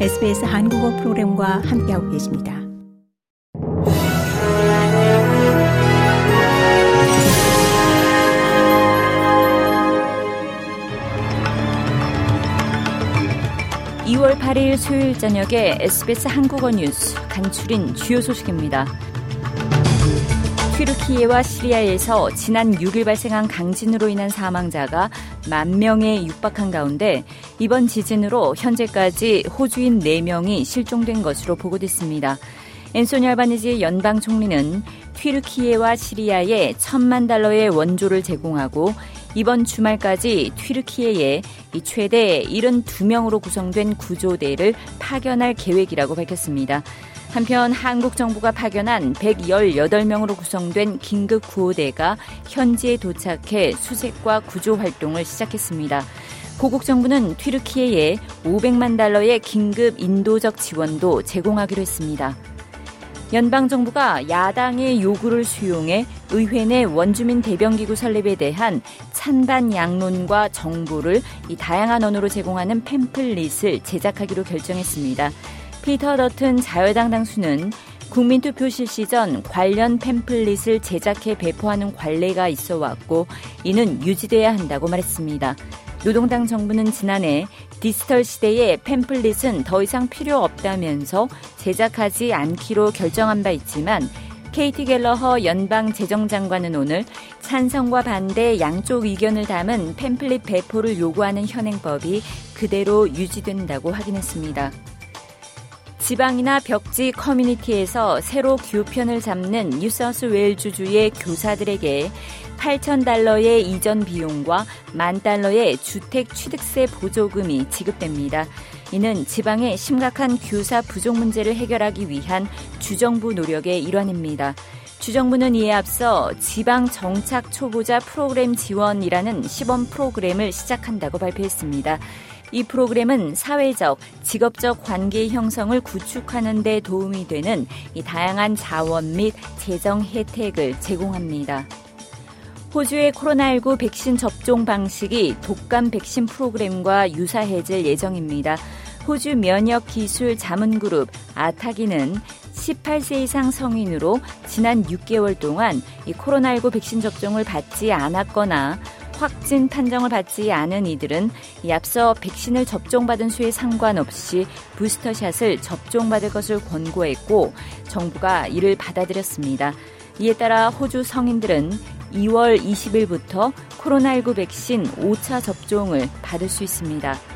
SBS 한국어 프로그램과 함께하고 계십니다. (2월 8일) 수요일 저녁에 SBS 한국어 뉴스 간추린 주요 소식입니다. 튀르키예와 시리아에서 지난 6일 발생한 강진으로 인한 사망자가 만 명에 육박한 가운데 이번 지진으로 현재까지 호주인 4명이 실종된 것으로 보고됐습니다. 앤소니 알바니지 연방 총리는 튀르키예와 시리아에 천만 달러의 원조를 제공하고 이번 주말까지 튀르키예에 최대 72명으로 구성된 구조대를 파견할 계획이라고 밝혔습니다. 한편 한국 정부가 파견한 118명으로 구성된 긴급 구호대가 현지에 도착해 수색과 구조 활동을 시작했습니다. 고국 정부는 튀르키예에 500만 달러의 긴급 인도적 지원도 제공하기로 했습니다. 연방 정부가 야당의 요구를 수용해 의회 내 원주민 대변기구 설립에 대한 찬반 양론과 정보를 이 다양한 언어로 제공하는 팸플릿을 제작하기로 결정했습니다. 피터 더튼 자유당 당수는 국민투표 실시 전 관련 팸플릿을 제작해 배포하는 관례가 있어 왔고 이는 유지돼야 한다고 말했습니다. 노동당 정부는 지난해 디지털 시대의 팸플릿은 더 이상 필요 없다면서 제작하지 않기로 결정한 바 있지만 케이티 갤러허 연방 재정장관은 오늘 찬성과 반대 양쪽 의견을 담은 팸플릿 배포를 요구하는 현행법이 그대로 유지된다고 확인했습니다. 지방이나 벽지 커뮤니티에서 새로 교편을 잡는 뉴사우스 웨일주주의 교사들에게 8,000달러의 이전 비용과 만 달러의 주택 취득세 보조금이 지급됩니다. 이는 지방의 심각한 교사 부족 문제를 해결하기 위한 주정부 노력의 일환입니다. 주정부는 이에 앞서 지방 정착 초보자 프로그램 지원이라는 시범 프로그램을 시작한다고 발표했습니다. 이 프로그램은 사회적, 직업적 관계 형성을 구축하는 데 도움이 되는 이 다양한 자원 및 재정 혜택을 제공합니다. 호주의 코로나19 백신 접종 방식이 독감 백신 프로그램과 유사해질 예정입니다. 호주 면역 기술 자문 그룹 아타기는 18세 이상 성인으로 지난 6개월 동안 이 코로나19 백신 접종을 받지 않았거나 확진 판정을 받지 않은 이들은 앞서 백신을 접종받은 수에 상관없이 부스터샷을 접종받을 것을 권고했고 정부가 이를 받아들였습니다. 이에 따라 호주 성인들은 2월 20일부터 코로나19 백신 5차 접종을 받을 수 있습니다.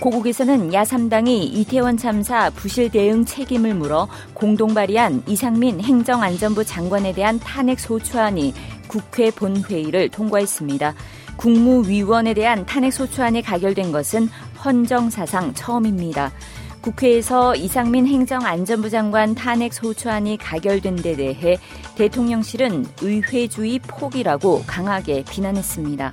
고국에서는 야3당이 이태원 참사 부실 대응 책임을 물어 공동 발의한 이상민 행정안전부 장관에 대한 탄핵 소추안이 국회 본회의를 통과했습니다. 국무위원에 대한 탄핵 소추안이 가결된 것은 헌정사상 처음입니다. 국회에서 이상민 행정안전부 장관 탄핵 소추안이 가결된 데 대해 대통령실은 의회주의 폭이라고 강하게 비난했습니다.